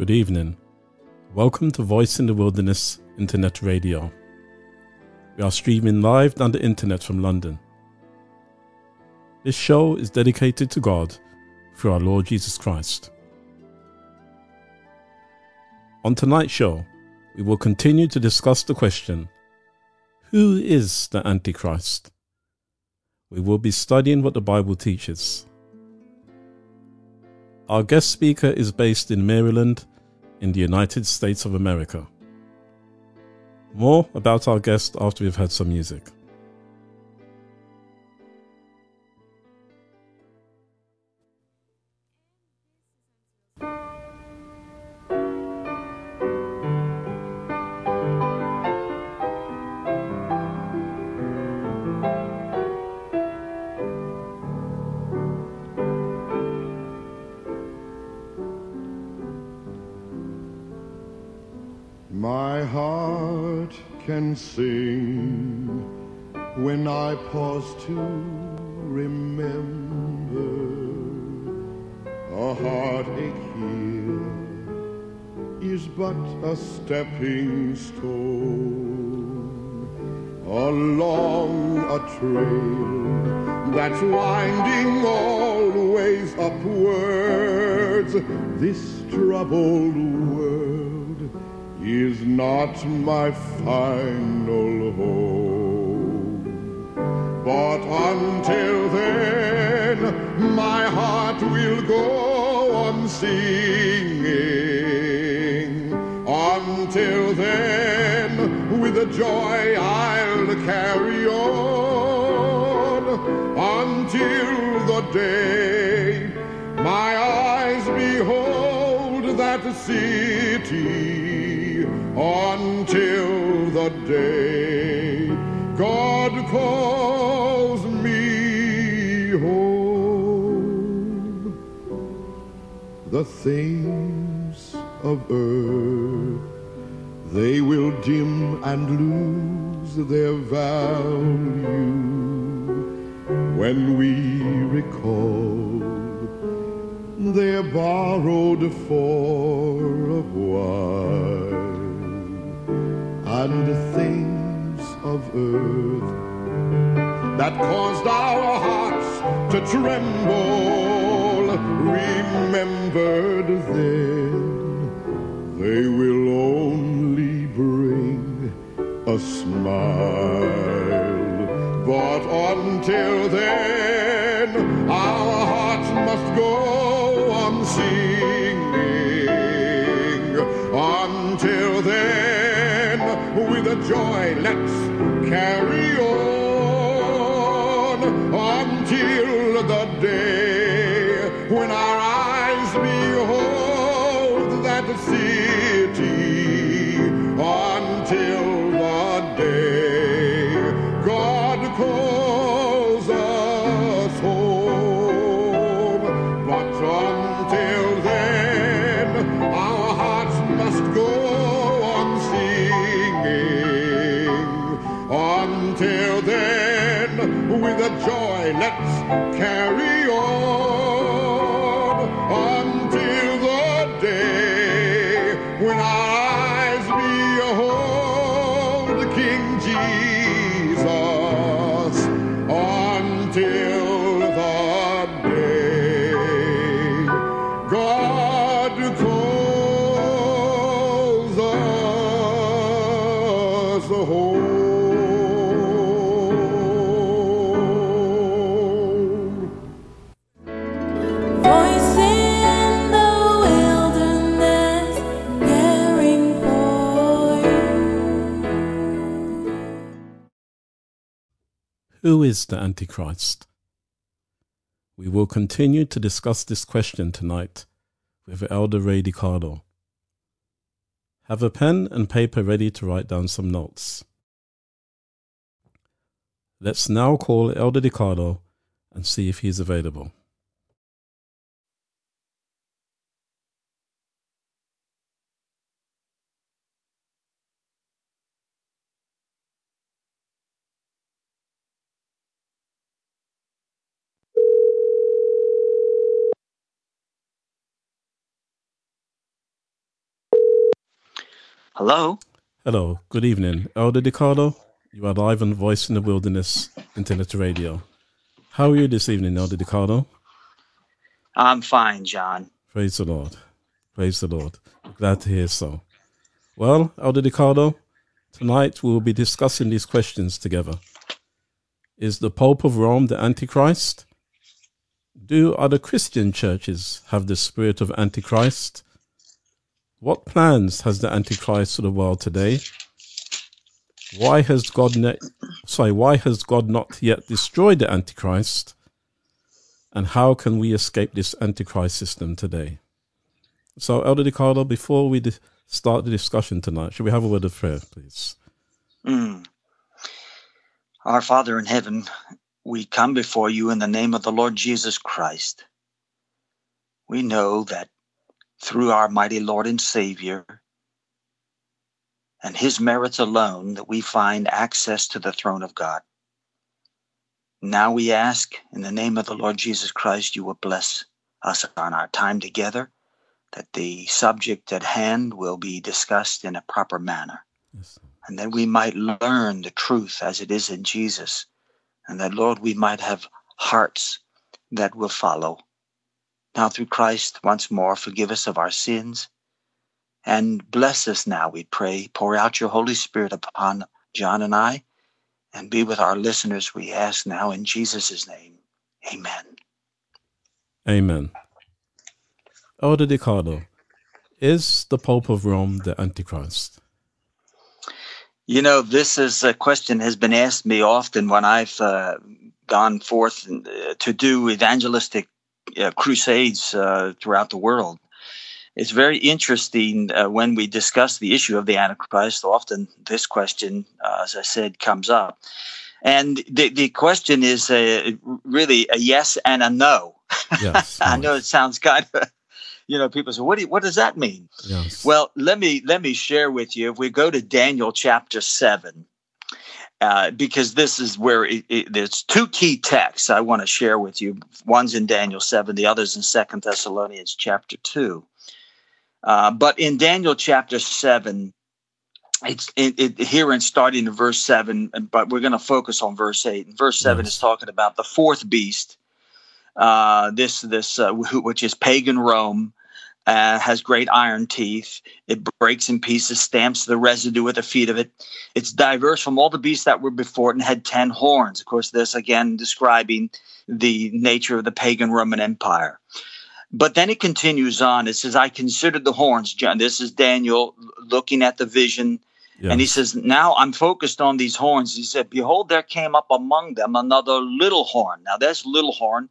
Good evening. Welcome to Voice in the Wilderness Internet Radio. We are streaming live on the internet from London. This show is dedicated to God through our Lord Jesus Christ. On tonight's show, we will continue to discuss the question Who is the Antichrist? We will be studying what the Bible teaches. Our guest speaker is based in Maryland, in the United States of America. More about our guest after we've had some music. Can sing when I pause to remember a heartache here is but a stepping stone along a trail that's winding always upwards. This troubled is not my final home. But until then, my heart will go on singing. Until then, with a joy I'll carry on. Until the day my eyes behold that city. Until the day God calls me home. The things of earth, they will dim and lose their value when we recall they're borrowed for a while and the things of earth that caused our hearts to tremble. Remembered then they will only bring a smile. But until then carry carry Who is the Antichrist? We will continue to discuss this question tonight with Elder Ray DeCarlo. Have a pen and paper ready to write down some notes. Let's now call Elder DeCarlo and see if he is available. Hello. Hello, good evening. Elder DeCarlo, you are live on Voice in the Wilderness Internet Radio. How are you this evening, Elder DeCarlo? I'm fine, John. Praise the Lord. Praise the Lord. Glad to hear so. Well, Elder DeCarlo, tonight we will be discussing these questions together. Is the Pope of Rome the Antichrist? Do other Christian churches have the spirit of Antichrist? What plans has the Antichrist for the world today? Why has God ne- sorry, why has God not yet destroyed the Antichrist? And how can we escape this Antichrist system today? So, Elder DeCarlo, before we di- start the discussion tonight, should we have a word of prayer, please? Mm. Our Father in heaven, we come before you in the name of the Lord Jesus Christ. We know that through our mighty Lord and Savior and his merits alone that we find access to the throne of God. Now we ask in the name of the Lord Jesus Christ, you will bless us on our time together, that the subject at hand will be discussed in a proper manner, Yes. and that we might learn the truth as it is in Jesus, and that, Lord, we might have hearts that will follow. Now, through Christ, once more, forgive us of our sins and bless us now, we pray. Pour out your Holy Spirit upon John and I and be with our listeners, we ask now in Jesus' name. Amen. Amen. Elder DeCarlo, is the Pope of Rome the Antichrist? You know, this is a question has been asked me often when I've uh, gone forth uh, to do evangelistic uh, crusades uh, throughout the world. It's very interesting uh, when we discuss the issue of the Antichrist. Often, this question, uh, as I said, comes up, and the the question is uh, really a yes and a no. Yes. I know it sounds kind of, you know, people say, "What do you, what does that mean?" Yes. Well, let me let me share with you. If we go to Daniel chapter seven, uh, because this is where it, it, there's two key texts I want to share with you. One's in Daniel seven, the other's in Second Thessalonians chapter two. Uh, but in Daniel chapter seven, it's it, it, here and starting in verse seven, but we're going to focus on verse eight. And verse seven Yes. is talking about the fourth beast. Uh, this this uh, which is pagan Rome. Uh, has great iron teeth. It breaks in pieces, stamps the residue with the feet of it. It's diverse from all the beasts that were before it and had 10 horns. Of course, this again describing the nature of the pagan Roman Empire. But then it continues on. It says, I considered the horns, John. This is Daniel looking at the vision. yes. And he says, Now I'm focused on these horns. He said, Behold, there came up among them another little horn. Now, this little horn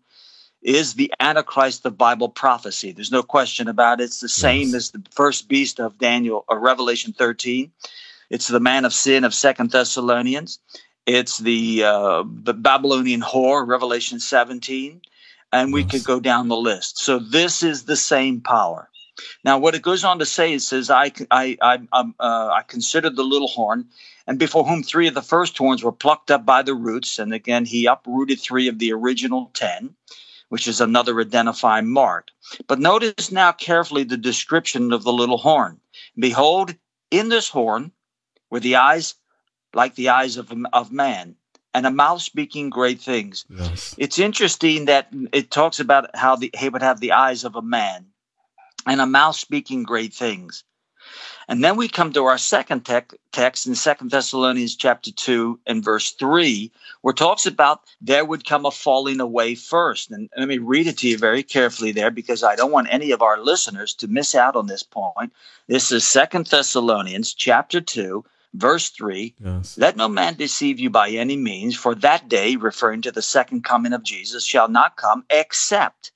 is the Antichrist of Bible prophecy. There's no question about it. It's the same Yes. as the first beast of Daniel or Revelation 13. It's the man of sin of Second Thessalonians. It's the uh, the Babylonian whore, Revelation 17, and we Yes. could go down the list. So this is the same power. Now, what it goes on to say, it says, "I I I um, uh, I considered the little horn, and before whom three of the first horns were plucked up by the roots, and again he uprooted three of the original ten, which is another identifying mark. But notice now carefully the description of the little horn. Behold, in this horn were the eyes like the eyes of of man, and a mouth speaking great things." yes. It's interesting that it talks about how the, he would have the eyes of a man and a mouth speaking great things. And then we come to our second tec- text in Second Thessalonians chapter 2 and verse 3, where it talks about there would come a falling away first. And let me read it to you very carefully there because I don't want any of our listeners to miss out on this point. This is Second Thessalonians chapter 2, verse 3 Yes. Let no man deceive you by any means, for that day, referring to the second coming of Jesus, shall not come except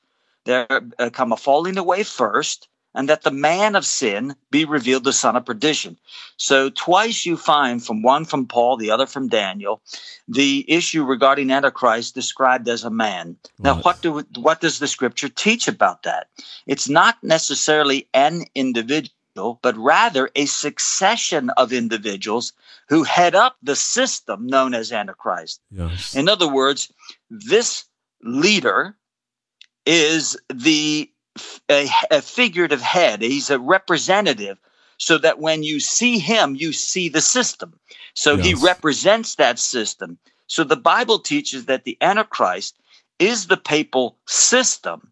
there uh, come a falling away first, and that the man of sin be revealed, the son of perdition. So twice you find from one from Paul, the other from Daniel, the issue regarding Antichrist described as a man. Now, Right. what do what does the scripture teach about that? It's not necessarily an individual, but rather a succession of individuals who head up the system known as Antichrist. Yes. In other words, this leader is the a, a figurative head. He's a representative, so that when you see him, you see the system. So he represents that system. So the Bible teaches that the Antichrist is the papal system,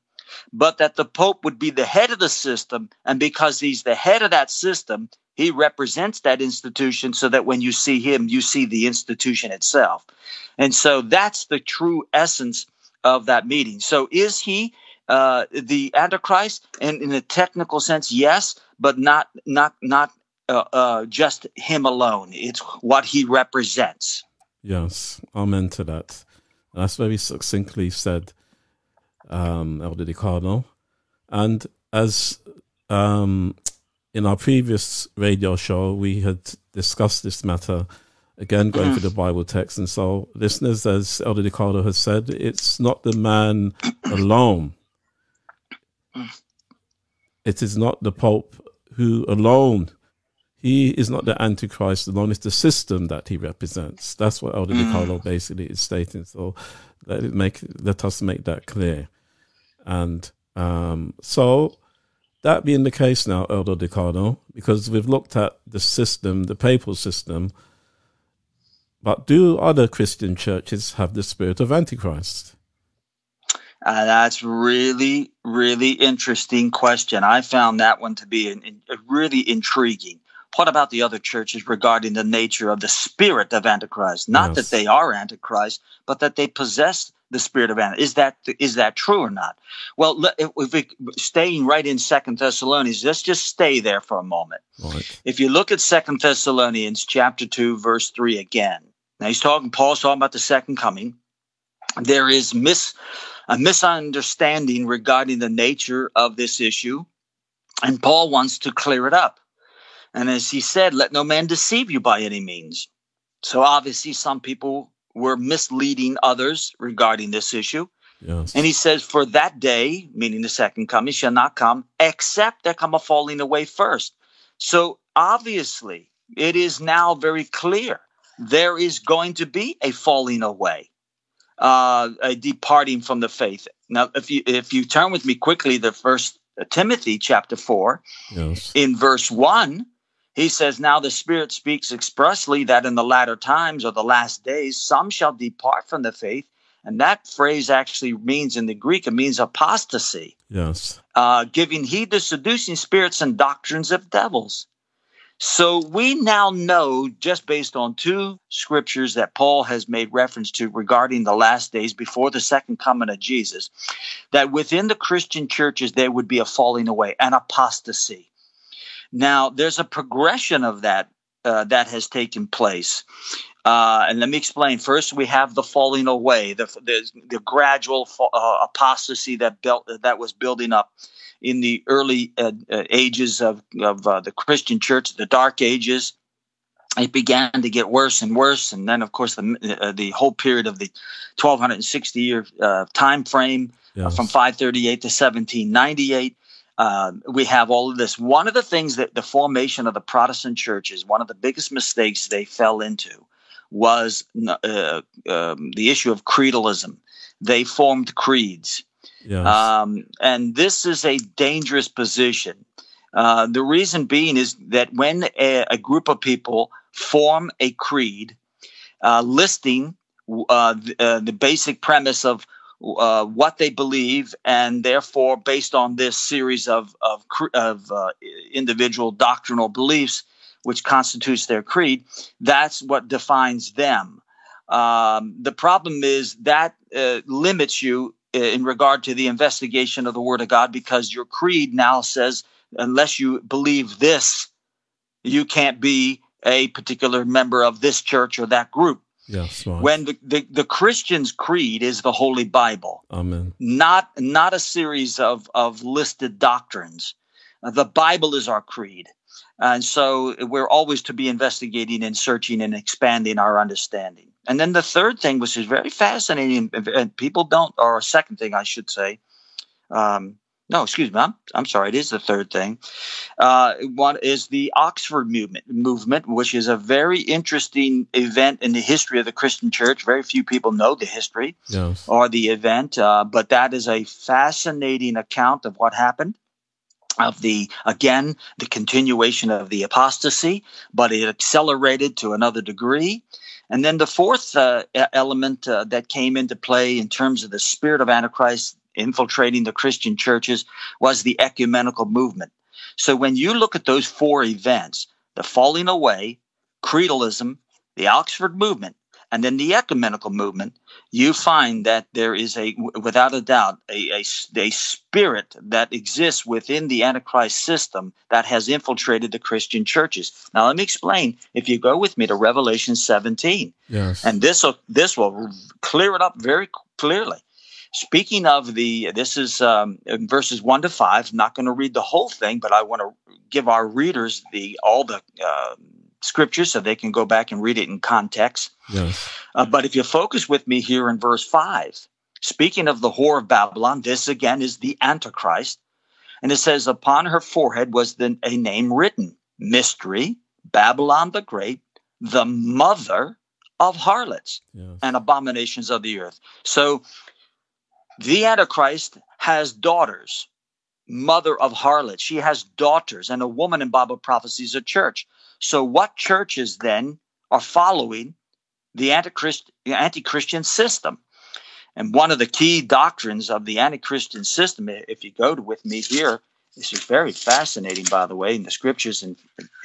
but that the Pope would be the head of the system, and because he's the head of that system, he represents that institution so that when you see him, you see the institution itself. And so that's the true essence of that meeting. So is he uh, the Antichrist? And in a technical sense, yes, but not not not uh, uh, just him alone. It's what he represents. Yes, amen to that. That's very succinctly said, um, Elder DeCarlo. And as um, in our previous radio show, we had discussed this matter, again, going through the Bible text. And so, listeners, as Elder DeCarlo has said, it's not the man alone. It is not the Pope who alone he is not the Antichrist alone, it's the system that he represents. That's what Elder DeCarlo basically is stating. So let it make let us make that clear. And um, so that being the case now, Elder DeCarlo, because we've looked at the system, the papal system, but do other Christian churches have the spirit of Antichrist? Uh, that's really, really interesting question. I found that one to be an, an- really intriguing. What about the other churches regarding the nature of the spirit of Antichrist? Not Yes. that they are Antichrist, but that they possess the spirit of Antichrist. Is that is that true or not? Well, if we staying right in Second Thessalonians, let's just stay there for a moment. Right. If you look at Second Thessalonians chapter two, verse three again. Now he's talking. Paul's talking about the second coming. There is mis a misunderstanding regarding the nature of this issue, and Paul wants to clear it up. And as he said, let no man deceive you by any means. So obviously, some people were misleading others regarding this issue. Yes. And he says, For that day, meaning the second coming, shall not come, except there come a falling away first. So obviously, it is now very clear there is going to be a falling away, uh, a departing from the faith. Now, if you if you turn with me quickly the First Timothy chapter four, yes. in verse 1, he says, Now the Spirit speaks expressly that in the latter times or the last days, some shall depart from the faith. And that phrase actually means in the Greek, it means apostasy, Yes. uh, giving heed to seducing spirits and doctrines of devils. So we now know, just based on two scriptures that Paul has made reference to regarding the last days before the second coming of Jesus, that within the Christian churches there would be a falling away, an apostasy. Now, there's a progression of that uh, that has taken place. Uh, and let me explain. First, we have the falling away, the the, the gradual uh, apostasy that built that was building up in the early uh, uh, ages of of uh, the Christian church, the Dark Ages. It began to get worse and worse, and then, of course, the uh, the whole period of the 1260 year uh, time frame uh, Yes. from 538 to 1798. Uh, we have all of this. One of the things that the formation of the Protestant churches, one of the biggest mistakes they fell into was uh, um, the issue of creedalism. They formed creeds. Yes. Um, and this is a dangerous position. Uh, the reason being is that when a, a group of people form a creed, uh, listing uh, the, uh, the basic premise of uh, what they believe, and therefore, based on this series of of, of uh, individual doctrinal beliefs, which constitutes their creed, that's what defines them. Um, the problem is that limits you in regard to the investigation of the Word of God because your creed now says, unless you believe this, you can't be a particular member of this church or that group. Yes, right. When the, the, the Christian's creed is the Holy Bible, Amen. not not a series of, of listed doctrines. Uh, the Bible is our creed. And so we're always to be investigating and searching and expanding our understanding. And then the third thing, which is very fascinating, and people don't, or a second thing, I should say, um, no, excuse me. I'm, I'm sorry. It is the third thing. Uh, one is the Oxford movement, movement, which is a very interesting event in the history of the Christian church. Very few people know the history Yes. or the event, uh, but that is a fascinating account of what happened. Of the again the continuation of the apostasy, but it accelerated to another degree. And then the fourth uh, element uh, that came into play in terms of the spirit of Antichrist infiltrating the Christian churches was the ecumenical movement. So when you look at those four events, the falling away, creedalism, the Oxford movement, and then the ecumenical movement, you find that there is a, without a doubt, a, a, a spirit that exists within the Antichrist system that has infiltrated the Christian churches. Now, let me explain. If you go with me to Revelation 17, Yes. and this will this will clear it up very clearly. Speaking of the, this is um, in verses one to five. I'm not going to read the whole thing, but I want to give our readers the all the uh, scriptures so they can go back and read it in context. yes. Uh, but if you focus with me here in verse 5, speaking of the whore of Babylon, this again is the Antichrist. And it says, Upon her forehead was the, a name written Mystery, Babylon the Great, the mother of harlots Yes. and abominations of the earth. So the Antichrist has daughters, mother of harlots. She has daughters, and a woman in Bible prophecies a church. So what churches then are following the anti-Christian system? And one of the key doctrines of the anti-Christian system, if you go to, with me here, this is very fascinating, by the way, in the scriptures in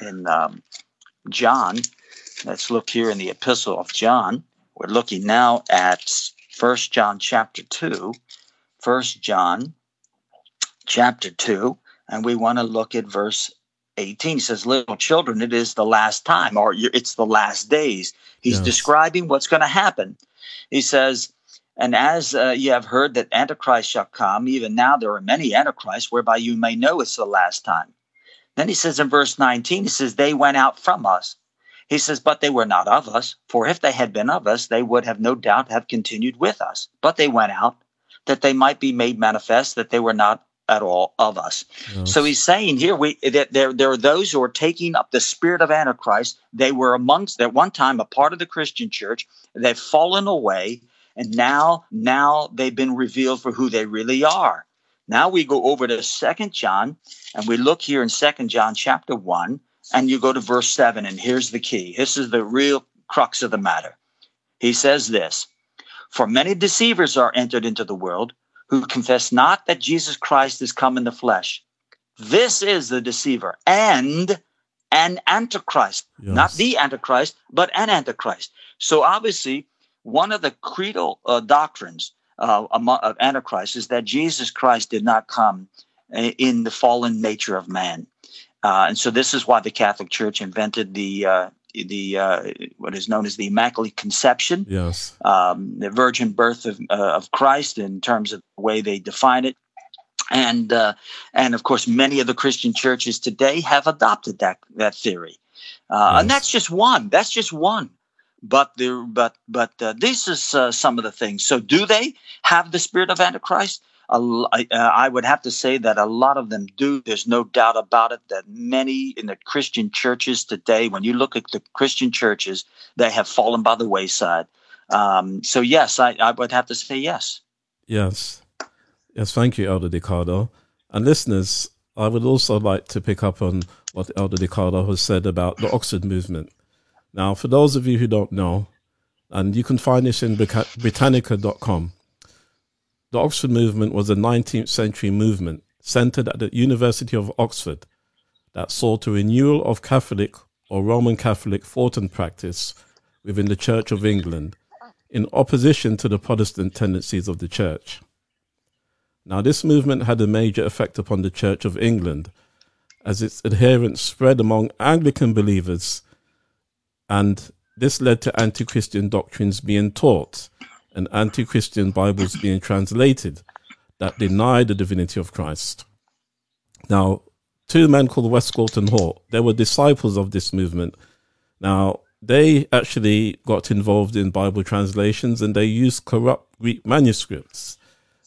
in um, John. Let's look here in the Epistle of John. We're looking now at First John chapter two. First John chapter two, and we want to look at verse 18 He says, Little children, it is the last time, or it's the last days. He's Yes. describing what's going to happen. He says, And as uh, ye have heard that Antichrist shall come, even now there are many Antichrists, whereby you may know it's the last time. Then he says in verse 19, he says, They went out from us. He says, But they were not of us, for if they had been of us, they would have no doubt have continued with us. But they went out, that they might be made manifest that they were not at all of us. Yes. So he's saying here we that there there are those who are taking up the spirit of Antichrist. They were amongst at one time a part of the Christian church. They've fallen away, and now now they've been revealed for who they really are. Now we go over to Second John, and we look here in Second John chapter one, and you go to verse seven, and here's the key. This is the real crux of the matter. He says this: For many deceivers are entered into the world who confess not that Jesus Christ is come in the flesh. This is the deceiver and an antichrist, Yes. not the antichrist, but an antichrist. So obviously, one of the creedal uh, doctrines uh, of antichrist is that Jesus Christ did not come uh, in the fallen nature of man, uh, and so this is why the Catholic Church invented the uh, the uh, what is known as the Immaculate Conception Yes. um, the virgin birth of, uh, of Christ in terms of the way they define it. And uh, and of course, many of the Christian churches today have adopted that that theory, uh, and that's just one. That's just one. But there, but but uh, this is uh, some of the things. So, do they have the spirit of Antichrist? Uh, I would have to say that a lot of them do. There's no doubt about it that many in the Christian churches today, when you look at the Christian churches, they have fallen by the wayside. Um, so yes, I, I would have to say yes. Yes. Yes, thank you, Elder DeCarlo. And listeners, I would also like to pick up on what Elder DeCarlo has said about the Oxford movement. Now, for those of you who don't know, and you can find this in Britannica.com, the Oxford movement was a 19th century movement centered at the University of Oxford that sought a renewal of Catholic or Roman Catholic thought and practice within the Church of England in opposition to the Protestant tendencies of the Church. Now, this movement had a major effect upon the Church of England, as its adherents spread among Anglican believers And this led to anti Christian doctrines being taught and anti Christian Bibles being translated that deny the divinity of Christ. Now, two men called Westcott and Hort, they were disciples of this movement. Now, they actually got involved in Bible translations and they used corrupt Greek manuscripts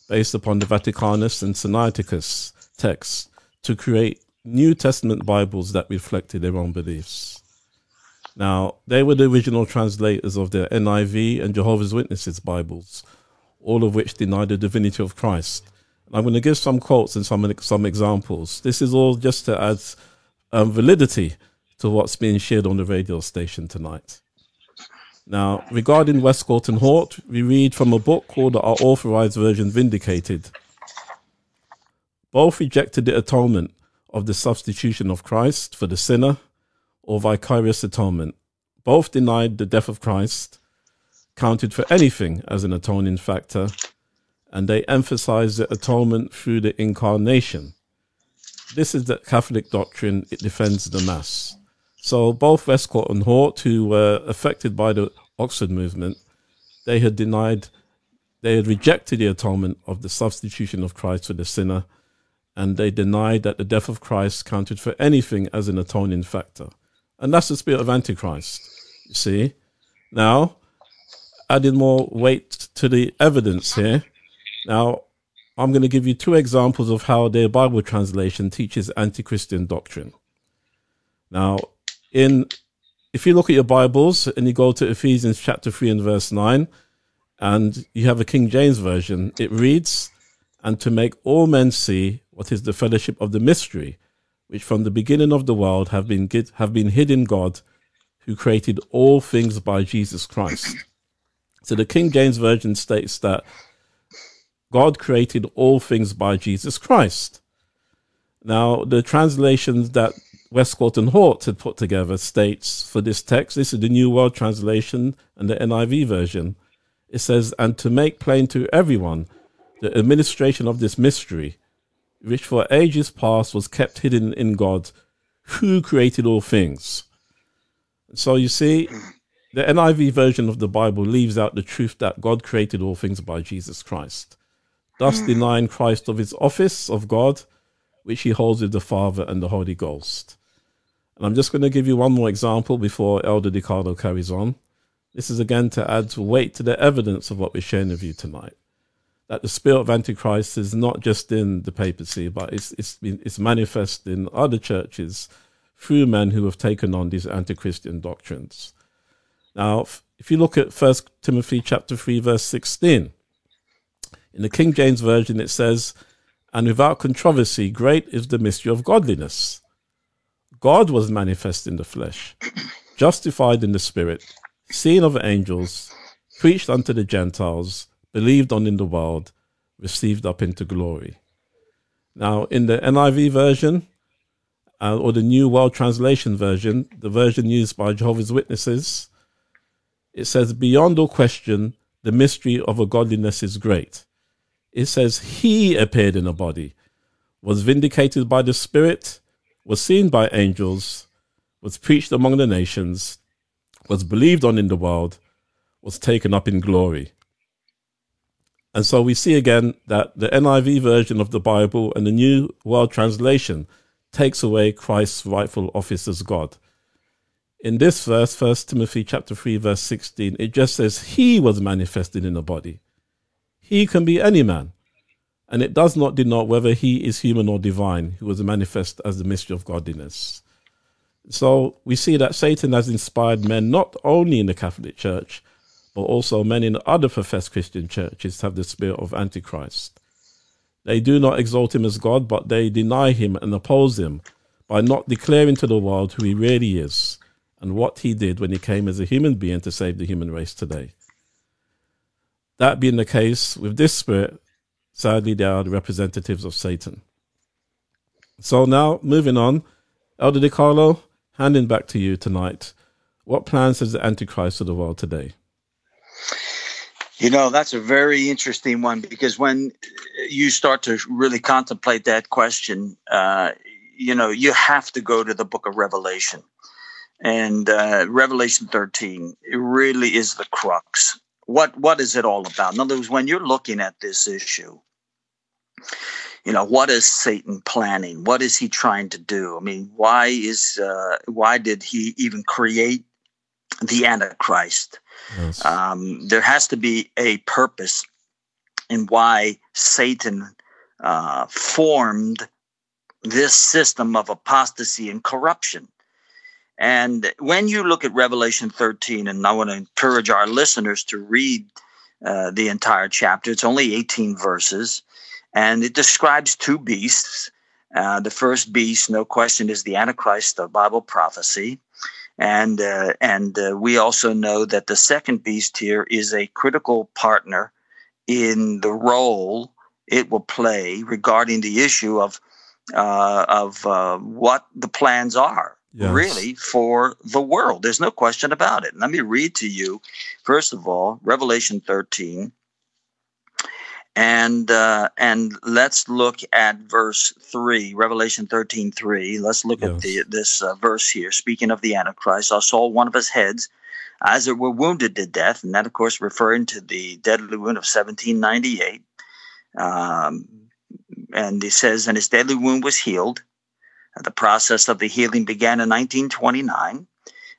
based upon the Vaticanus and Sinaiticus texts to create New Testament Bibles that reflected their own beliefs. Now, they were the original translators of the NIV and Jehovah's Witnesses Bibles, all of which deny the divinity of Christ. I'm going to give some quotes and some some examples. This is all just to add um, validity to what's being shared on the radio station tonight. Now, regarding Westcott and Hort, we read from a book called Our Authorized Version Vindicated. Both rejected the atonement of the substitution of Christ for the sinner or vicarious atonement. Both denied the death of Christ, counted for anything as an atoning factor, and they emphasized the atonement through the incarnation. This is the Catholic doctrine, it defends the Mass. So both Westcott and Hort, who were affected by the Oxford movement, they had denied, they had rejected the atonement of the substitution of Christ for the sinner, and they denied that the death of Christ counted for anything as an atoning factor. And that's the spirit of Antichrist, you see. Now, adding more weight to the evidence here. Now, I'm going to give you two examples of how their Bible translation teaches anti-Christian doctrine. Now, in if you look at your Bibles and you go to Ephesians chapter 3 and verse 9, and you have a King James version, it reads, And to make all men see what is the fellowship of the mystery, which from the beginning of the world have been, have been hid in God, who created all things by Jesus Christ. So the King James Version states that God created all things by Jesus Christ. Now, the translations that Westcott and Hort had put together states for this text, this is the New World Translation and the NIV version. It says, And to make plain to everyone the administration of this mystery, which for ages past was kept hidden in God, who created all things. So you see, the NIV version of the Bible leaves out the truth that God created all things by Jesus Christ, thus hmm. denying Christ of his office of God, which he holds with the Father and the Holy Ghost. And I'm just going to give you one more example before Elder DeCarlo carries on. This is again to add weight to the evidence of what we're sharing with you tonight. That the spirit of Antichrist is not just in the papacy, but it's, it's, been, it's manifest in other churches through men who have taken on these anti-Christian doctrines. Now, if you look at First Timothy chapter 3, verse 16, in the King James Version it says, And without controversy, great is the mystery of godliness. God was manifest in the flesh, justified in the spirit, seen of angels, preached unto the Gentiles, believed on in the world, received up into glory. Now, in the NIV version, uh, or the New World Translation version, the version used by Jehovah's Witnesses, it says, Beyond all question, the mystery of a godliness is great. It says, He appeared in a body, was vindicated by the Spirit, was seen by angels, was preached among the nations, was believed on in the world, was taken up in glory. And so we see again that the NIV version of the Bible and the New World Translation takes away Christ's rightful office as God. In this verse, First Timothy chapter 3, verse 16, it just says he was manifested in a body. He can be any man and it does not denote whether he is human or divine, who was manifest as the mystery of godliness. So we see that Satan has inspired men not only in the Catholic Church, but also many in other professed Christian churches have the spirit of Antichrist. They do not exalt him as God, but they deny him and oppose him by not declaring to the world who he really is and what he did when he came as a human being to save the human race today. That being the case, with this spirit, Sadly, they are the representatives of Satan. So now, moving on, Elder DeCarlo, handing back to you tonight. What plans has the Antichrist for the world today? You know, that's a very interesting one because when you start to really contemplate that question, uh, you know, you have to go to the book of Revelation. And uh, Revelation 13 it really is the crux. What what is it all about? In other words, when you're looking at this issue, you know what is Satan planning? What is he trying to do? I mean, why is uh, why did he even create the Antichrist? Yes. Um, there has to be a purpose in why Satan uh, formed this system of apostasy and corruption. And when you look at Revelation 13, and I want to encourage our listeners to read uh, the entire chapter, it's only 18 verses, and it describes two beasts. Uh, the first beast, no question, is the Antichrist of Bible prophecy. And, uh, and uh, we also know that the second beast here is a critical partner in the role it will play regarding the issue of uh, of uh, what the plans are yes. really for the world. There's no question about it. Let me read to you, first of all, Revelation 13. And uh, and let's look at verse three, Revelation thirteen three. Let's look yes. at the, this uh, verse here. Speaking of the Antichrist, I saw one of his heads, as it were, wounded to death, and that, of course, referring to the deadly wound of seventeen ninety eight. Um, and he says, and his deadly wound was healed. The process of the healing began in 1929,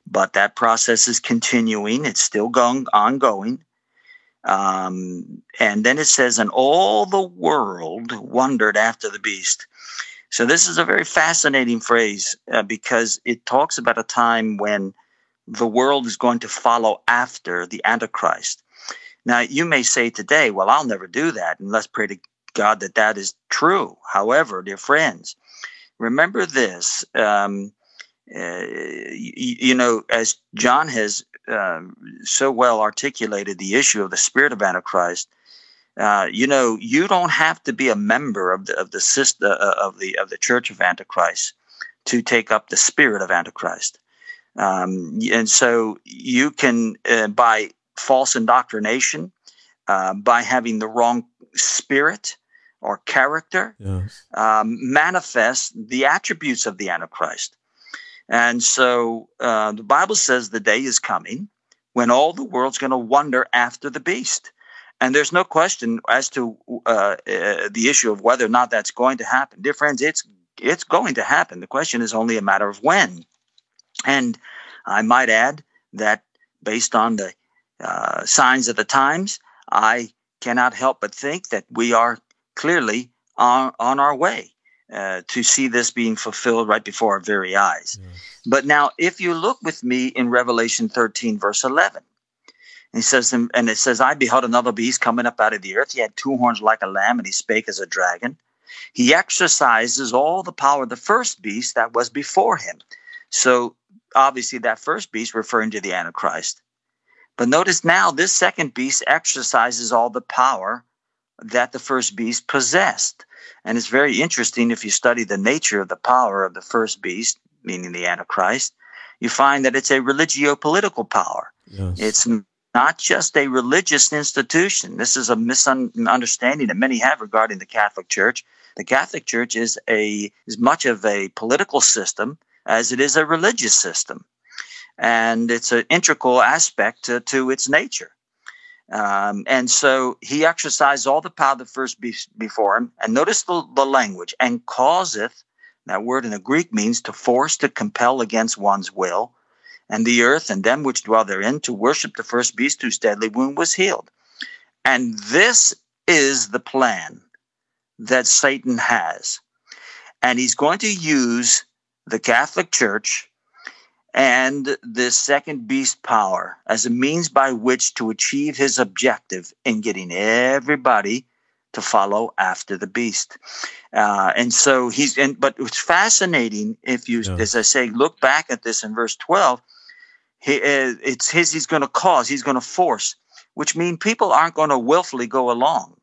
but that process is continuing. It's still going ongoing. Um, and then it says, and all the world wondered after the beast. So this is a very fascinating phrase uh, because it talks about a time when the world is going to follow after the Antichrist. Now, you may say today, well, I'll never do that. And let's pray to God that that is true. However, dear friends, remember this. Um, uh, you, you, know, as John has uh, so well articulated the issue of the spirit of Antichrist, uh, you know, you don't have to be a member of the of the system, uh, of the of the Church of Antichrist to take up the spirit of Antichrist, um, and so you can uh, by false indoctrination, uh, by having the wrong spirit, or character yes. um, manifest the attributes of the Antichrist. And so uh, the Bible says the day is coming when all the world's going to wonder after the beast. And there's no question as to uh, uh, the issue of whether or not that's going to happen. Dear friends, it's it's going to happen. The question is only a matter of when. And I might add that based on the uh, signs of the times, I cannot help but think that we are clearly on, on our way uh, to see this being fulfilled right before our very eyes. Yes. But now, if you look with me in Revelation 13, verse 11, he says, and it says, I beheld another beast coming up out of the earth. He had two horns like a lamb, and he spake as a dragon. He exercises all the power of the first beast that was before him. So, obviously, that first beast referring to the Antichrist. But notice now, this second beast exercises all the power that the first beast possessed. And it's very interesting if you study the nature of the power of the first beast, meaning the Antichrist, you find that it's a religio political power. Yes. It's not just a religious institution. This is a misunderstanding that many have regarding the Catholic Church. The Catholic Church is a is much of a political system as it is a religious system, and it's an integral aspect to, to its nature. Um, and so he exercised all the power the first beast before him. And notice the, the language, and causeth, that word in the Greek means to force, to compel against one's will, and the earth and them which dwell therein to worship the first beast whose deadly wound was healed. And this is the plan that Satan has. And he's going to use the Catholic Church and the second beast power as a means by which to achieve his objective in getting everybody to follow after the beast. Uh, and so he's, and, but it's fascinating if you, yeah. as I say, look back at this in verse 12, he, uh, it's his, he's going to cause, he's going to force, which means people aren't going to willfully go along.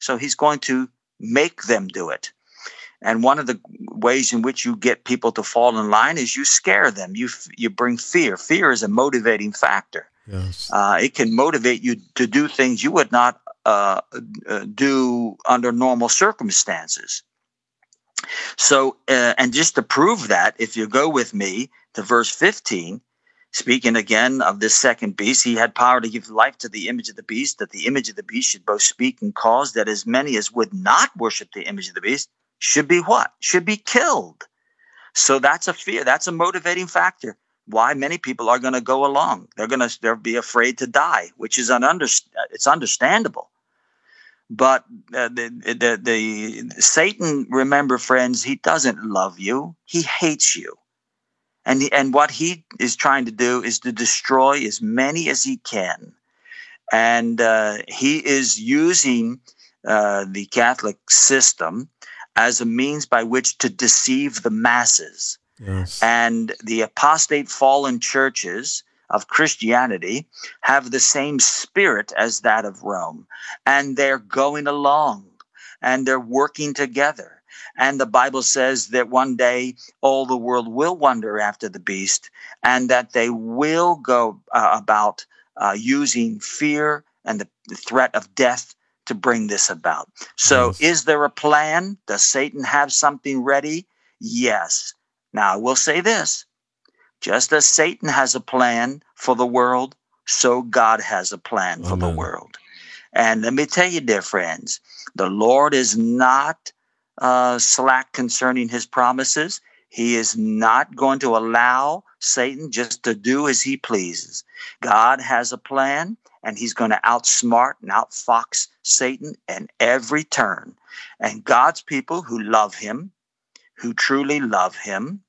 So he's going to make them do it. And one of the ways in which you get people to fall in line is you scare them. You you bring fear. Fear is a motivating factor. Yes. Uh, it can motivate you to do things you would not uh, uh, do under normal circumstances. So, uh, and just to prove that, if you go with me to verse 15, speaking again of this second beast, he had power to give life to the image of the beast, that the image of the beast should both speak and cause that as many as would not worship the image of the beast should be what? Should be killed. So that's a fear. That's a motivating factor. Why many people are going to go along. They're going to they'll be afraid to die, which is an under, it's understandable. But uh, the, the, the Satan, remember, friends, he doesn't love you. He hates you. And, and what he is trying to do is to destroy as many as he can. And uh, he is using uh, the Catholic system as a means by which to deceive the masses. Yes. And the apostate fallen churches of Christianity have the same spirit as that of Rome. And they're going along and they're working together. And the Bible says that one day all the world will wonder after the beast and that they will go uh, about uh, using fear and the threat of death to bring this about. So, yes. is there a plan? Does Satan have something ready? Yes. Now, I will say this just as Satan has a plan for the world, so God has a plan for the world. And let me tell you, dear friends, the Lord is not uh, slack concerning his promises. He is not going to allow Satan just to do as he pleases. God has a plan, and he's going to outsmart and outfox Satan in every turn. And God's people who love him, who truly love him,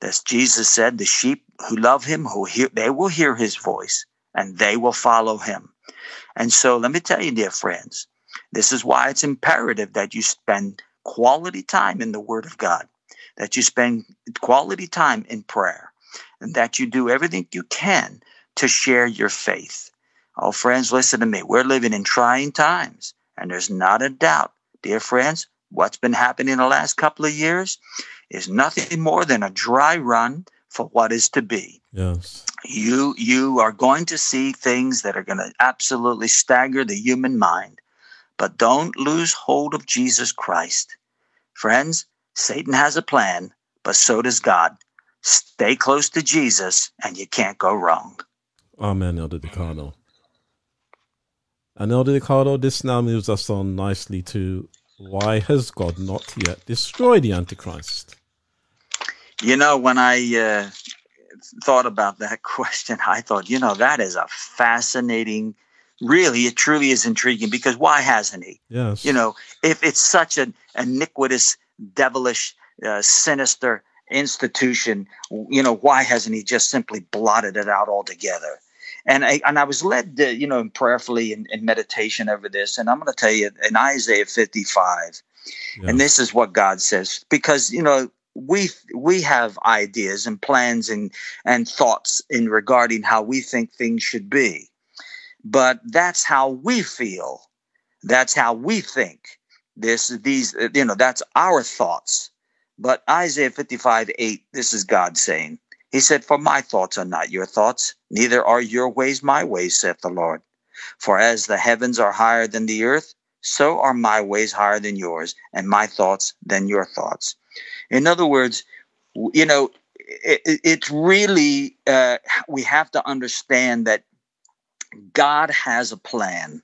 as Jesus said, the sheep who love him, who hear, they will hear his voice and they will follow him. And so let me tell you, dear friends, this is why it's imperative that you spend quality time in the word of God, that you spend quality time in prayer, and that you do everything you can to share your faith. Oh, friends, listen to me. We're living in trying times, and there's not a doubt, dear friends, what's been happening in the last couple of years is nothing more than a dry run for what is to be. Yes. You you are going to see things that are going to absolutely stagger the human mind. But don't lose hold of Jesus Christ. Friends, Satan has a plan, but so does God. Stay close to Jesus and you can't go wrong. Amen, Elder DeCarlo. And Elder DeCarlo, this now moves us on nicely to why has God not yet destroyed the Antichrist? You know, when I uh, thought about that question, I thought, you know, that is a fascinating. Really, it truly is intriguing because why hasn't he? Yes. You know, if it's such an iniquitous, devilish, uh, sinister institution, you know, why hasn't he just simply blotted it out altogether? And I, and I was led, to, you know, prayerfully in, in meditation over this. And I'm going to tell you in Isaiah 55, and this is what God says, because, you know, we we have ideas and plans and and thoughts in regarding how we think things should be. But that's how we feel. That's how we think. This these you know that's our thoughts. But isaiah 55 8 this is god saying he said for my thoughts are not your thoughts neither are your ways my ways saith the lord for as the heavens are higher than the earth so are my ways higher than yours and my thoughts than your thoughts in other words, you know, it, it's really, uh, we have to understand that God has a plan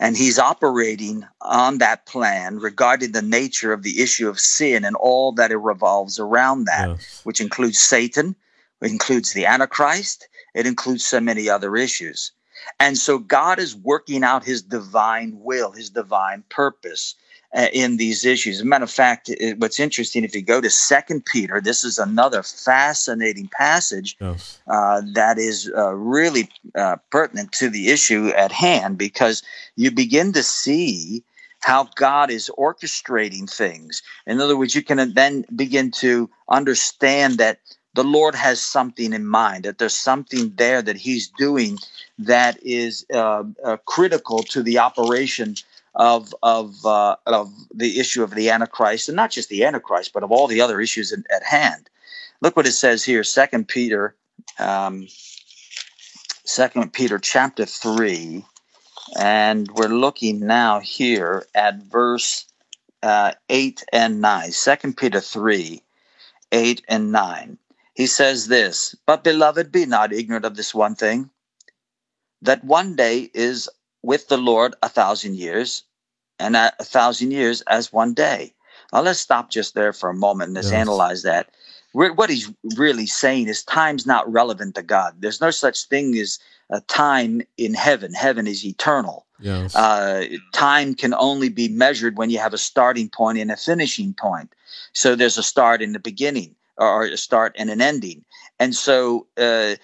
and he's operating on that plan regarding the nature of the issue of sin and all that it revolves around that, yes. which includes Satan, it includes the Antichrist, it includes so many other issues. And so God is working out his divine will, his divine purpose uh, in these issues. As a matter of fact, it, what's interesting, if you go to Second Peter, this is another fascinating passage yes. uh, that is uh, really uh, pertinent to the issue at hand because you begin to see how God is orchestrating things. In other words, you can then begin to understand that the Lord has something in mind, that there's something there that He's doing that is uh, uh, critical to the operation of of uh, of the issue of the Antichrist, and not just the Antichrist, but of all the other issues in, at hand. Look what it says here, Second Peter, um, Second Peter chapter three, and we're looking now here at verse uh, 8 and 9. Second Peter 3, 8 and 9. He says this, But beloved, be not ignorant of this one thing, that one day is with the Lord a thousand years, and a, a thousand years as one day. Now let's stop just there for a moment and let's Yes. analyze that. What he's really saying is time's not relevant to God. There's no such thing as a time in heaven. Heaven is eternal. Yes. Uh, time can only be measured when you have a starting point and a finishing point. So there's a start in the beginning, or a start and an ending. And so uh,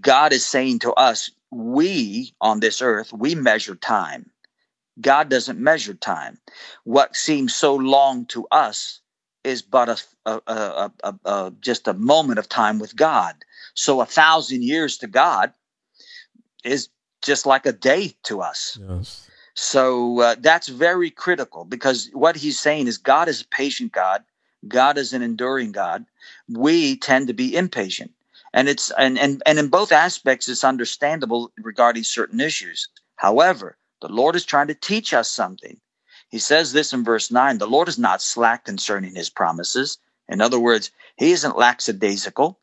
God is saying to us, we on this earth, we measure time. God doesn't measure time. What seems so long to us is but a, a, a, a, just a moment of time with God. So a thousand years to God is just like a day to us. yes. So uh, that's very critical because what he's saying is God is a patient God. God is an enduring God. We tend to be impatient. And it's and, and and in both aspects it's understandable regarding certain issues. However, the Lord is trying to teach us something. He says this in verse 9, the Lord is not slack concerning his promises. In other words, he isn't lackadaisical.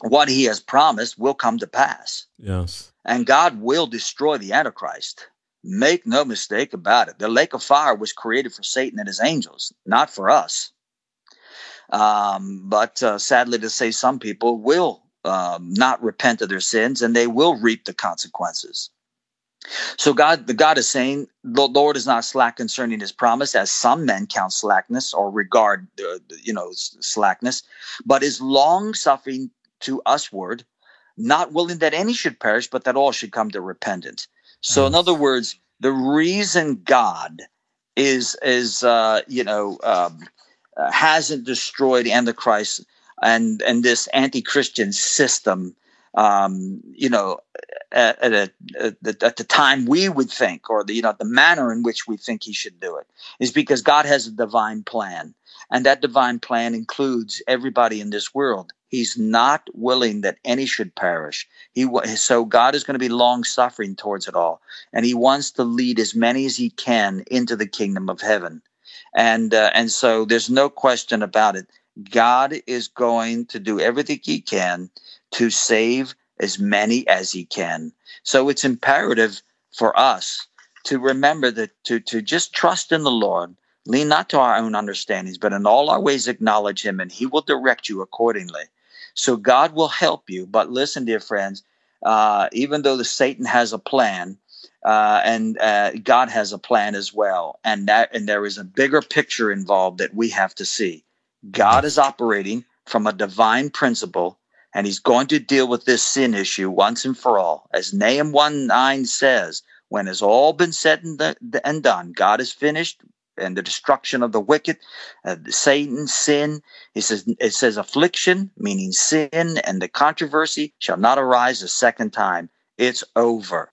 What he has promised will come to pass Yes. and God will destroy the Antichrist. Make no mistake about it. The lake of fire was created for Satan and his angels, not for us. Um, but uh, sadly to say, some people will um, not repent of their sins and they will reap the consequences. So God, the God is saying, the Lord is not slack concerning His promise, as some men count slackness or regard, uh, you know, slackness, but is long suffering to usward, not willing that any should perish, but that all should come to repentance. So, in other words, the reason God is is uh, you know um, uh, hasn't destroyed Antichrist and and this anti-Christian system, um, you know, at, at, a, at, the, time we would think, or the you know the manner in which we think He should do it, is because God has a divine plan, and that divine plan includes everybody in this world. He's not willing that any should perish. He so God is going to be long suffering towards it all, and He wants to lead as many as He can into the kingdom of heaven, and uh, and so there's no question about it. God is going to do everything He can to save as many as He can. So it's imperative for us to remember that to to just trust in the Lord, lean not to our own understandings, but in all our ways acknowledge Him, and He will direct you accordingly. So God will help you. But listen, dear friends, uh, even though the Satan has a plan, uh, and uh, God has a plan as well, and that and there is a bigger picture involved that we have to see. God is operating from a divine principle, and He's going to deal with this sin issue once and for all, as Nahum one nine says. When it's all been said and, the, and done, God is finished, and the destruction of the wicked, uh, Satan, sin. He says it says affliction, meaning sin, and the controversy shall not arise a second time. It's over.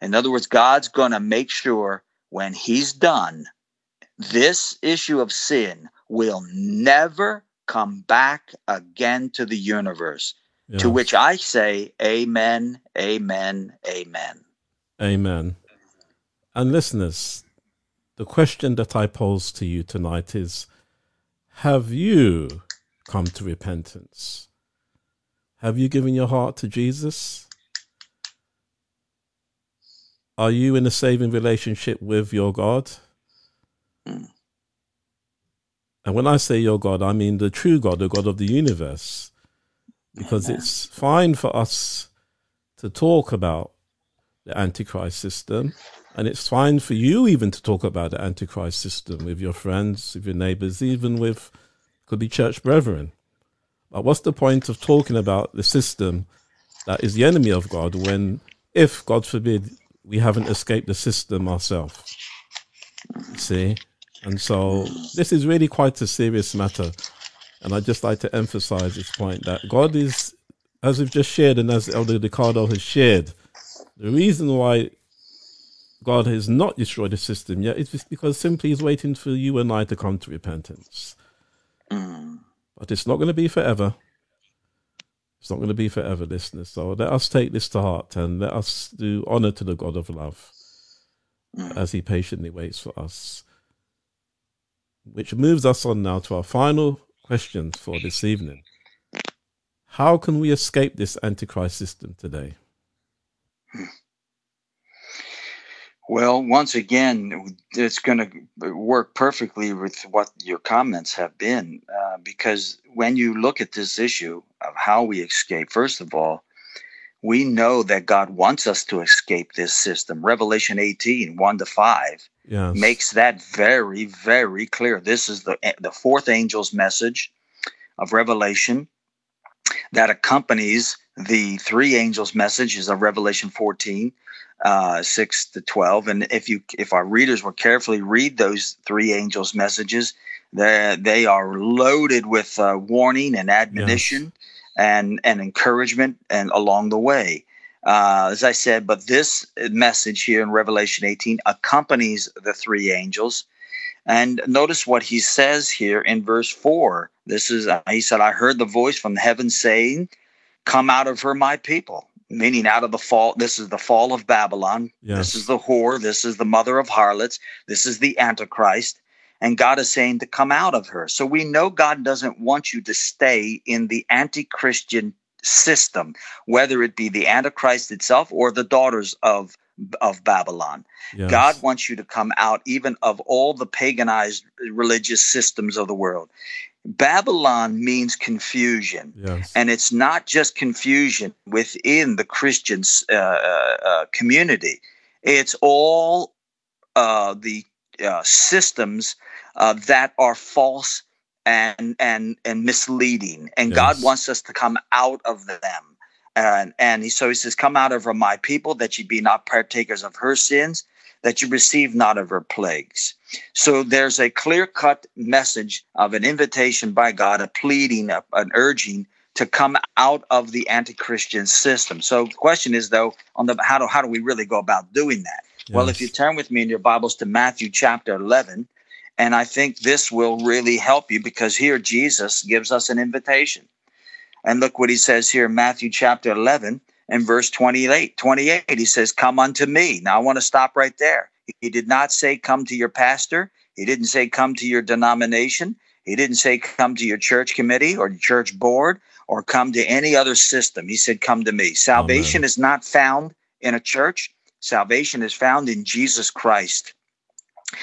In other words, God's going to make sure when He's done, this issue of sin will never come back again to the universe. yes. To which I say, Amen, Amen, Amen. Amen. And listeners, the question that I pose to you tonight is Have you come to repentance? Have you given your heart to Jesus? Are you in a saving relationship with your God? Mm. And when I say your God, I mean the true God, the God of the universe. Because Amen. it's fine for us to talk about the Antichrist system. And it's fine for you even to talk about the Antichrist system with your friends, with your neighbors, even with could be church brethren. But what's the point of talking about the system that is the enemy of God when, if God forbid, we haven't escaped the system ourselves? See? And so this is really quite a serious matter. And I'd just like to emphasize this point that God is, as we've just shared and as Elder DeCarlo has shared, the reason why God has not destroyed the system yet is because simply He's waiting for you and I to come to repentance. Mm. But it's not going to be forever. It's not going to be forever, listeners. So let us take this to heart and let us do honor to the God of love Mm. as He patiently waits for us. which moves us on now to our final questions for this evening. How can we escape this Antichrist system today? Well, once again, it's going to work perfectly with what your comments have been, uh, because when you look at this issue of how we escape, first of all, we know that God wants us to escape this system. Revelation 18, 1 to 5, Yes. makes that very, very clear. This is the, the fourth angel's message of Revelation that accompanies the three angels' messages of Revelation 14, uh, 6 to 12. And if you if our readers will carefully read those three angels' messages, they they are loaded with uh, warning and admonition and and encouragement and along the way. Uh, as I said, but this message here in Revelation 18 accompanies the three angels. And notice what he says here in verse 4. This is, uh, he said, I heard the voice from heaven saying, Come out of her, my people, meaning out of the fall. This is the fall of Babylon. Yes. This is the whore. This is the mother of harlots. This is the Antichrist. And God is saying to come out of her. So we know God doesn't want you to stay in the anti Christian system, whether it be the Antichrist itself or the daughters of, of Babylon. Yes. God wants you to come out even of all the paganized religious systems of the world. Babylon means confusion. Yes. And it's not just confusion within the Christian uh, uh, uh, community, it's all uh, the uh, systems uh, that are false and, and, and misleading. And God wants us to come out of them. And, and he, so he says, Come out of her, my people, that ye be not partakers of her sins, that you receive not of her plagues. So there's a clear cut message of an invitation by God, a pleading, a, an urging to come out of the anti Christian system. So the question is, though, on the how do, how do we really go about doing that? Well, if you turn with me in your Bibles to Matthew chapter 11, and I think this will really help you because here Jesus gives us an invitation. And look what he says here in Matthew chapter 11 and verse 28. 28, he says, Come unto me. Now I want to stop right there. He did not say, Come to your pastor. He didn't say, Come to your denomination. He didn't say, Come to your church committee or church board or come to any other system. He said, Come to me. Salvation is not found in a church, salvation is found in Jesus Christ.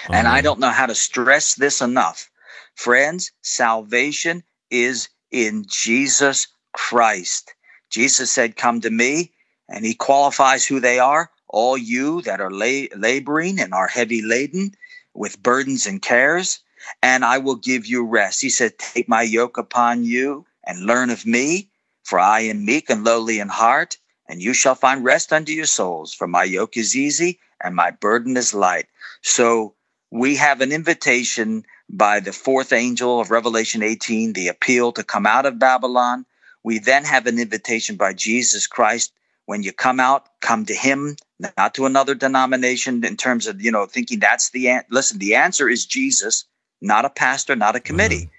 And I don't know how to stress this enough. Friends, salvation is in Jesus Christ. Jesus said, Come to me, and he qualifies who they are. All you that are la- laboring and are heavy laden with burdens and cares, and I will give you rest. He said, Take my yoke upon you and learn of me, for I am meek and lowly in heart, and you shall find rest unto your souls. For my yoke is easy and my burden is light. So we have an invitation by the fourth angel of Revelation 18, the appeal to come out of Babylon. We then have an invitation by Jesus Christ. When you come out, come to him, not to another denomination in terms of, you know, thinking that's the an- listen, the answer is Jesus, not a pastor, not a committee.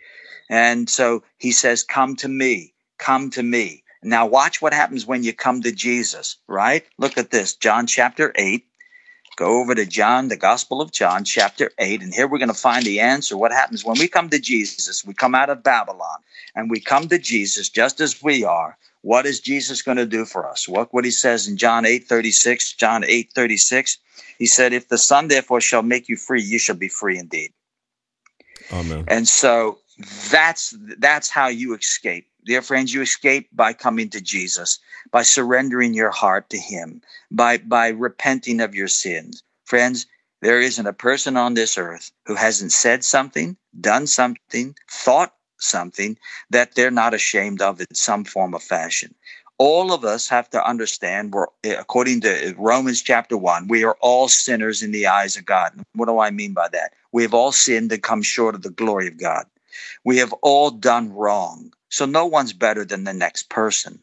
Mm-hmm. And so he says, Come to me, come to me. Now, watch what happens when you come to Jesus, right? Look at this John chapter 8. Go over to John, the Gospel of John, chapter 8. And here we're going to find the answer. What happens when we come to Jesus? We come out of Babylon and we come to Jesus just as we are. What is Jesus going to do for us? Look what he says in John 8 36. John 8 36. He said, If the Son therefore shall make you free, you shall be free indeed. Amen. And so that's that's how you escape. Dear friends, you escape by coming to Jesus, by surrendering your heart to him, by by repenting of your sins. Friends, there isn't a person on this earth who hasn't said something, done something, thought something that they're not ashamed of in some form or fashion. All of us have to understand we're eh, according to Romans chapter 1, we are all sinners in the eyes of God. What do I mean by that? We have all sinned and come short of the glory of God. We have all done wrong. So no one's better than the next person.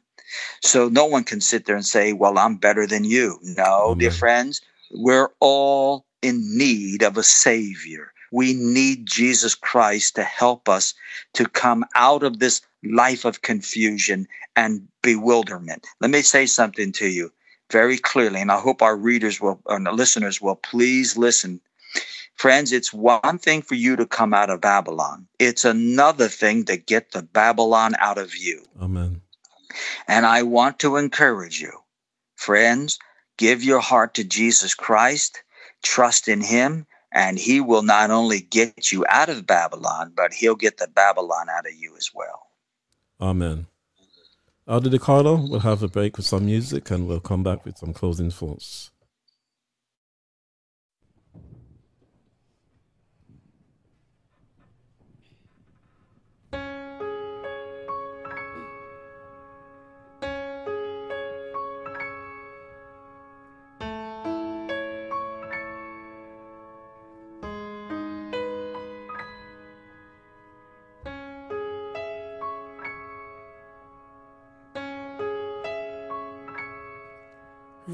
So no one can sit there and say, well, I'm better than you. No, dear friends, we're all in need of a savior. We need Jesus Christ to help us to come out of this life of confusion and bewilderment. Let me say something to you very clearly, and I hope our readers will, and the listeners will please listen. Friends, it's one thing for you to come out of Babylon. It's another thing to get the Babylon out of you. Amen. And I want to encourage you, friends, give your heart to Jesus Christ, trust in him, and he will not only get you out of Babylon, but he'll get the Babylon out of you as well. Amen. Elder DeCarlo, we'll have a break with some music and we'll come back with some closing thoughts.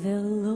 The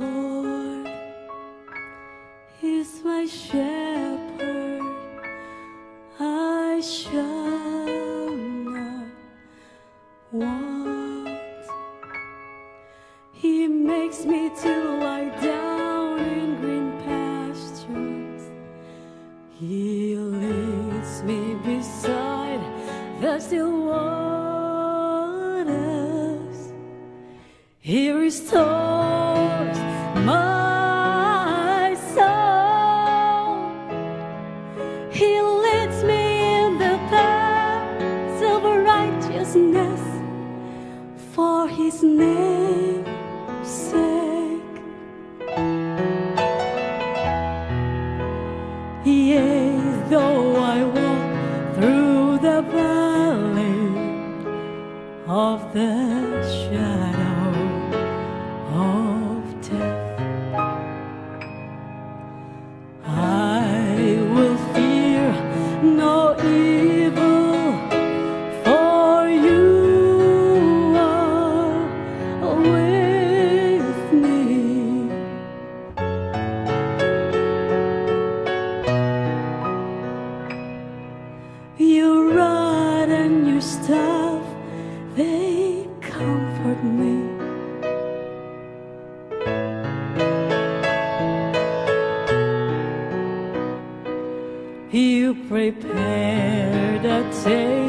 say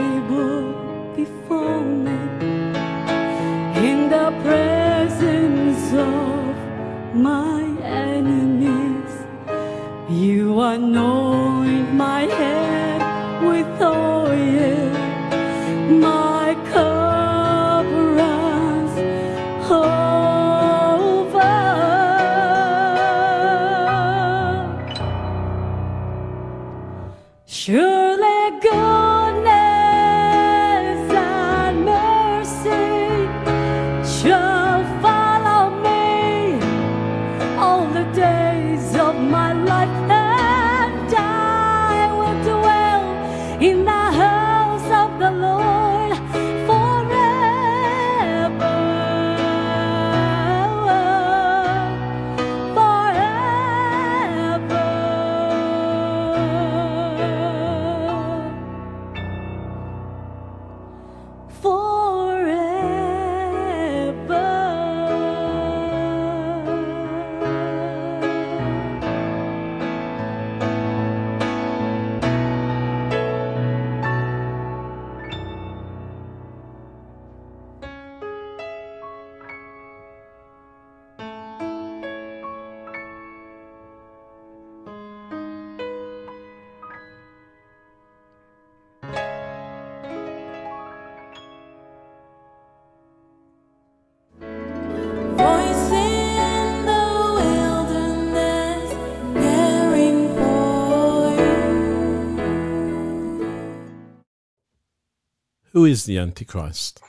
Who is the Antichrist?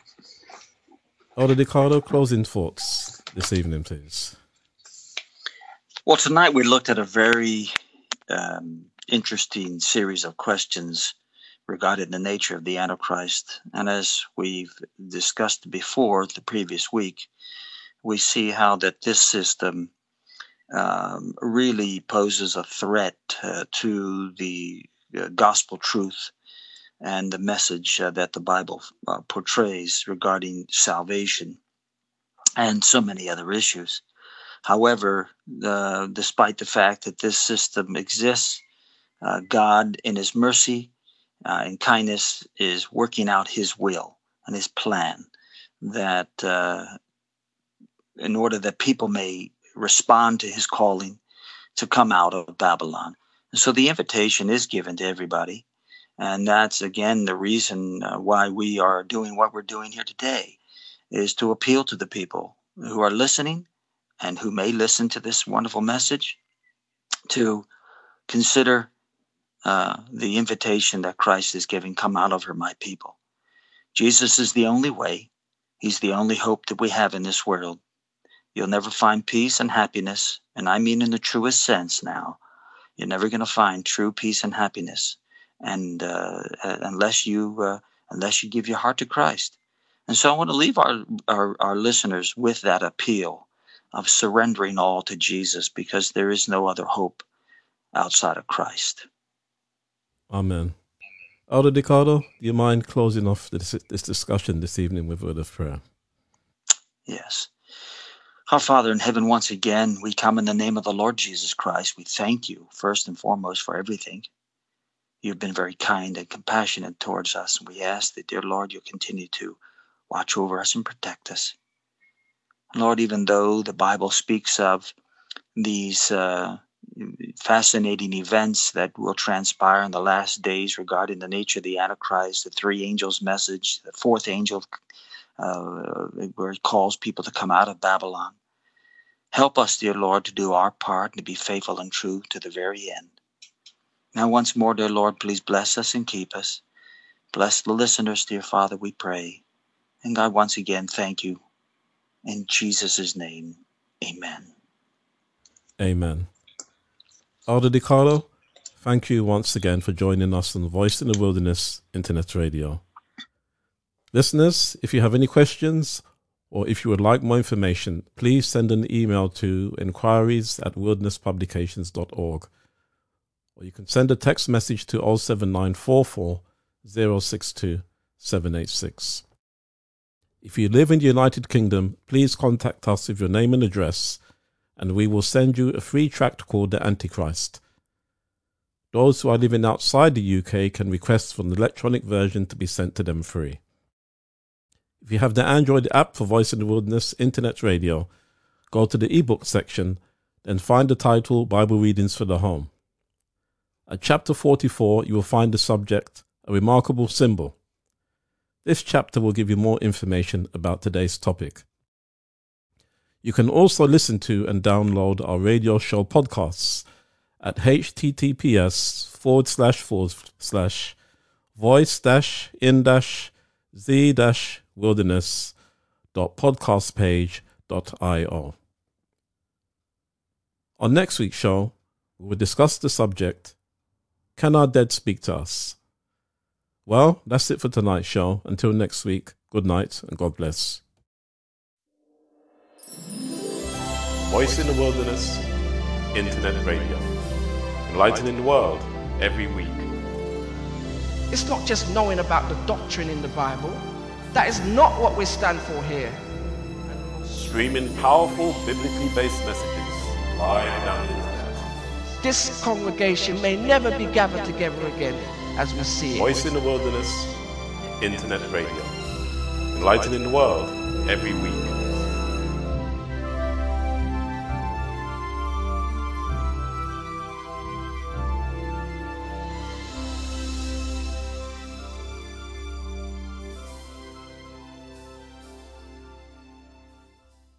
Elder DeCarlo, closing thoughts this evening, please. Well, tonight we looked at a very um, interesting series of questions regarding the nature of the Antichrist. And as we've discussed before the previous week, we see how that this system um, really poses a threat uh, to the uh, gospel truth and the message uh, that the Bible uh, portrays regarding salvation and so many other issues. However, the, despite the fact that this system exists, uh, God, in His mercy uh, and kindness, is working out His will and His plan that uh, in order that people may respond to His calling to come out of Babylon. And so the invitation is given to everybody. And that's again the reason uh, why we are doing what we're doing here today is to appeal to the people who are listening and who may listen to this wonderful message to consider uh, the invitation that Christ is giving come out of her, my people. Jesus is the only way, He's the only hope that we have in this world. You'll never find peace and happiness, and I mean in the truest sense now. You're never going to find true peace and happiness, and uh, uh, unless you uh, unless you give your heart to Christ. And so I want to leave our, our our listeners with that appeal of surrendering all to Jesus, because there is no other hope outside of Christ. Amen. Elder DeCarlo, do you mind closing off this, this discussion this evening with a word of prayer? Yes. Our Father in heaven, once again, we come in the name of the Lord Jesus Christ. We thank you, first and foremost, for everything. You've been very kind and compassionate towards us, and we ask that, dear Lord, you'll continue to watch over us and protect us. Lord, even though the Bible speaks of these uh, fascinating events that will transpire in the last days regarding the nature of the Antichrist, the three angels' message, the fourth angel uh, where it calls people to come out of Babylon. Help us, dear Lord, to do our part and to be faithful and true to the very end. Now, once more, dear Lord, please bless us and keep us. Bless the listeners, dear Father, we pray. And God, once again, thank you. In Jesus' name, amen. Amen. Elder DeCarlo, thank you once again for joining us on Voice in the Wilderness Internet Radio. Listeners, if you have any questions or if you would like more information, please send an email to inquiries at wildernesspublications.org. Or you can send a text message to 07944 062 786. If you live in the United Kingdom, please contact us with your name and address, and we will send you a free tract called The Antichrist. Those who are living outside the UK can request for an electronic version to be sent to them free. If you have the Android app for Voice in the Wilderness Internet Radio, go to the ebook section, then find the title Bible Readings for the Home. At chapter 44, you will find the subject A Remarkable Symbol. This chapter will give you more information about today's topic. You can also listen to and download our radio show podcasts at https forward slash forward slash voice dash in dash z dash wilderness dot podcastpage.io. On next week's show, we will discuss the subject Can Our Dead Speak to Us? Well, that's it for tonight's show. Until next week, good night and God bless. Voice in the Wilderness Internet Radio. Enlightening the world every week. It's not just knowing about the doctrine in the Bible. That is not what we stand for here. Streaming powerful biblically based messages live down the internet. This congregation may never be gathered together again as we see it. Voice in the Wilderness Internet Radio. Enlightening the world every week.